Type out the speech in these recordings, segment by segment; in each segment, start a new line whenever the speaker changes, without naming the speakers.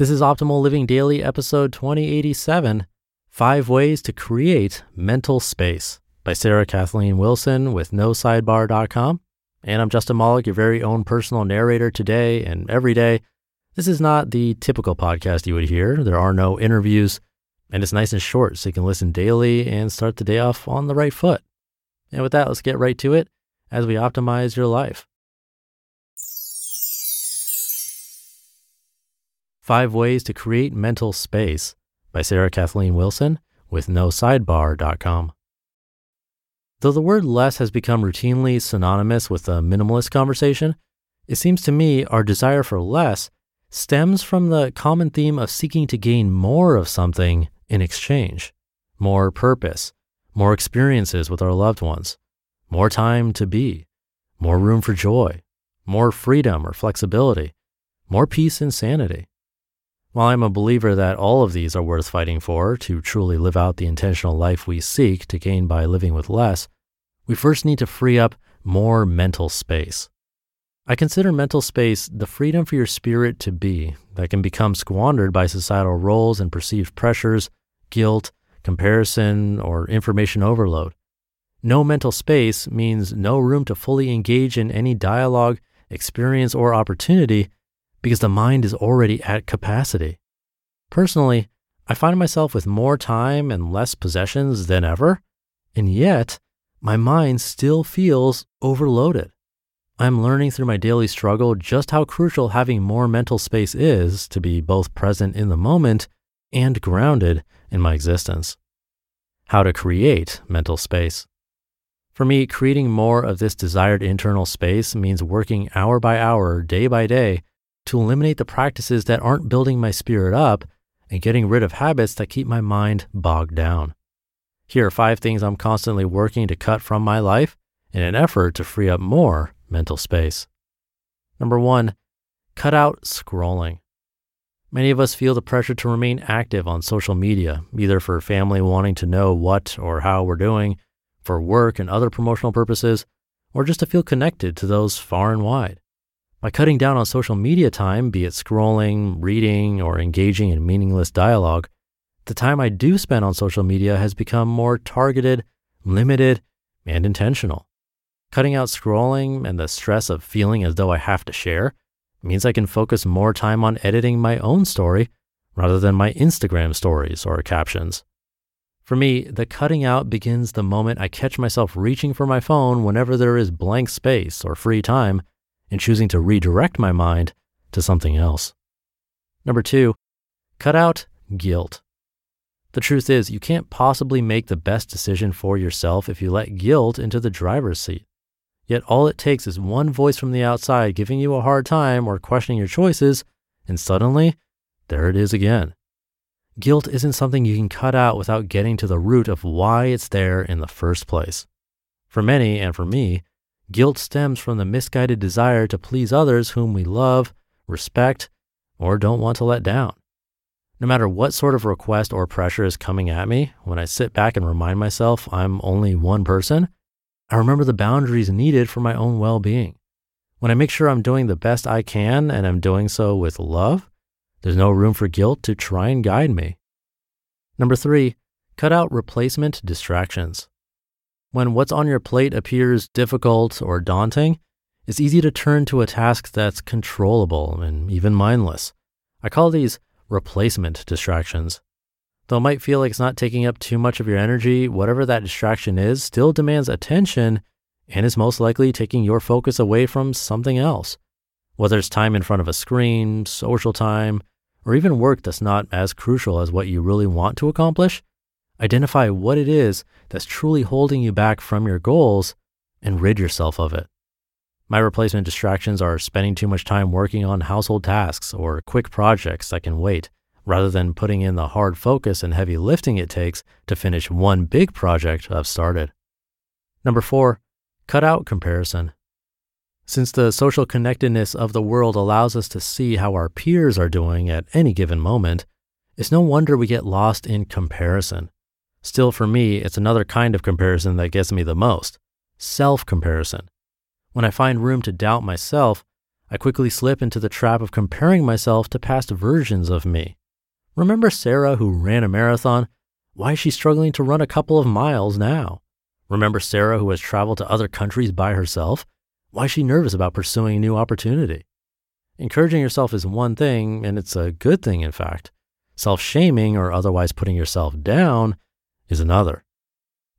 This is Optimal Living Daily, episode 2087 Five Ways to Create Mental Space by Sarah Kathleen Wilson with NoSidebar.com. And I'm Justin Malik, your very own personal narrator today and every day. This is not the typical podcast you would hear. There are no interviews, and it's nice and short, so you can listen daily and start the day off on the right foot. And with that, let's get right to it as we optimize your life. Five Ways to Create Mental Space by Sarah Kathleen Wilson with NoSidebar.com. Though the word less has become routinely synonymous with a minimalist conversation, it seems to me our desire for less stems from the common theme of seeking to gain more of something in exchange more purpose, more experiences with our loved ones, more time to be, more room for joy, more freedom or flexibility, more peace and sanity. While I'm a believer that all of these are worth fighting for to truly live out the intentional life we seek to gain by living with less, we first need to free up more mental space. I consider mental space the freedom for your spirit to be that can become squandered by societal roles and perceived pressures, guilt, comparison, or information overload. No mental space means no room to fully engage in any dialogue, experience, or opportunity because the mind is already at capacity. Personally, I find myself with more time and less possessions than ever, and yet my mind still feels overloaded. I'm learning through my daily struggle just how crucial having more mental space is to be both present in the moment and grounded in my existence. How to create mental space. For me, creating more of this desired internal space means working hour by hour, day by day, to eliminate the practices that aren't building my spirit up and getting rid of habits that keep my mind bogged down. Here are five things I'm constantly working to cut from my life in an effort to free up more mental space. Number one, cut out scrolling. Many of us feel the pressure to remain active on social media, either for family wanting to know what or how we're doing, for work and other promotional purposes, or just to feel connected to those far and wide. By cutting down on social media time, be it scrolling, reading, or engaging in meaningless dialogue, the time I do spend on social media has become more targeted, limited, and intentional. Cutting out scrolling and the stress of feeling as though I have to share means I can focus more time on editing my own story rather than my Instagram stories or captions. For me, the cutting out begins the moment I catch myself reaching for my phone whenever there is blank space or free time and choosing to redirect my mind to something else. Number two, cut out guilt. The truth is, you can't possibly make the best decision for yourself if you let guilt into the driver's seat. Yet all it takes is one voice from the outside giving you a hard time or questioning your choices, and suddenly, there it is again. Guilt isn't something you can cut out without getting to the root of why it's there in the first place. For many, and for me, Guilt stems from the misguided desire to please others whom we love, respect, or don't want to let down. No matter what sort of request or pressure is coming at me, when I sit back and remind myself I'm only one person, I remember the boundaries needed for my own well being. When I make sure I'm doing the best I can and I'm doing so with love, there's no room for guilt to try and guide me. Number three, cut out replacement distractions. When what's on your plate appears difficult or daunting, it's easy to turn to a task that's controllable and even mindless. I call these replacement distractions. Though it might feel like it's not taking up too much of your energy, whatever that distraction is still demands attention and is most likely taking your focus away from something else. Whether it's time in front of a screen, social time, or even work that's not as crucial as what you really want to accomplish, identify what it is that's truly holding you back from your goals and rid yourself of it. My replacement distractions are spending too much time working on household tasks or quick projects that can wait, rather than putting in the hard focus and heavy lifting it takes to finish one big project I've started. Number four, cut out comparison. Since the social connectedness of the world allows us to see how our peers are doing at any given moment, it's no wonder we get lost in comparison. Still, for me, it's another kind of comparison that gets me the most self comparison. When I find room to doubt myself, I quickly slip into the trap of comparing myself to past versions of me. Remember Sarah who ran a marathon? Why is she struggling to run a couple of miles now? Remember Sarah who has traveled to other countries by herself? Why is she nervous about pursuing a new opportunity? Encouraging yourself is one thing, and it's a good thing, in fact. Self shaming or otherwise putting yourself down is another.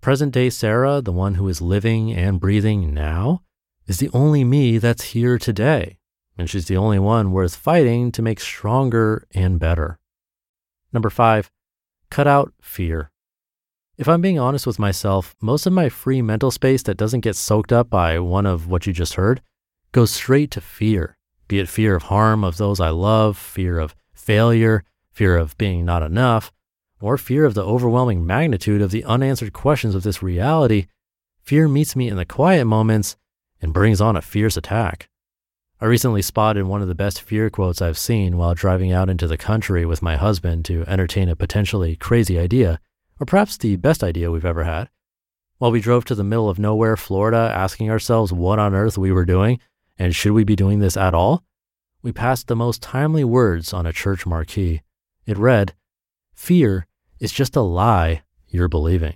Present day Sarah, the one who is living and breathing now, is the only me that's here today. And she's the only one worth fighting to make stronger and better. Number five, cut out fear. If I'm being honest with myself, most of my free mental space that doesn't get soaked up by one of what you just heard goes straight to fear, be it fear of harm of those I love, fear of failure, fear of being not enough, or fear of the overwhelming magnitude of the unanswered questions of this reality, fear meets me in the quiet moments and brings on a fierce attack. I recently spotted one of the best fear quotes I've seen while driving out into the country with my husband to entertain a potentially crazy idea, or perhaps the best idea we've ever had. While we drove to the middle of nowhere, Florida, asking ourselves what on earth we were doing and should we be doing this at all, we passed the most timely words on a church marquee. It read, Fear is just a lie you're believing.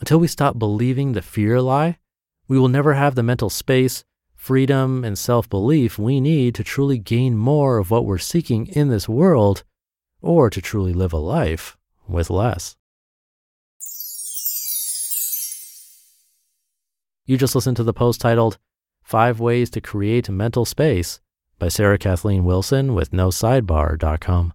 Until we stop believing the fear lie, we will never have the mental space, freedom, and self belief we need to truly gain more of what we're seeking in this world or to truly live a life with less. You just listened to the post titled Five Ways to Create Mental Space by Sarah Kathleen Wilson with NoSidebar.com.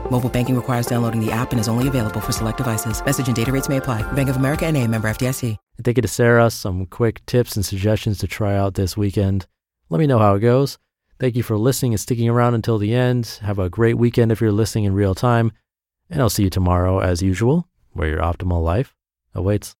Mobile banking requires downloading the app and is only available for select devices. Message and data rates may apply. Bank of America N.A. member FDIC.
Thank you to Sarah. Some quick tips and suggestions to try out this weekend. Let me know how it goes. Thank you for listening and sticking around until the end. Have a great weekend if you're listening in real time. And I'll see you tomorrow as usual, where your optimal life awaits.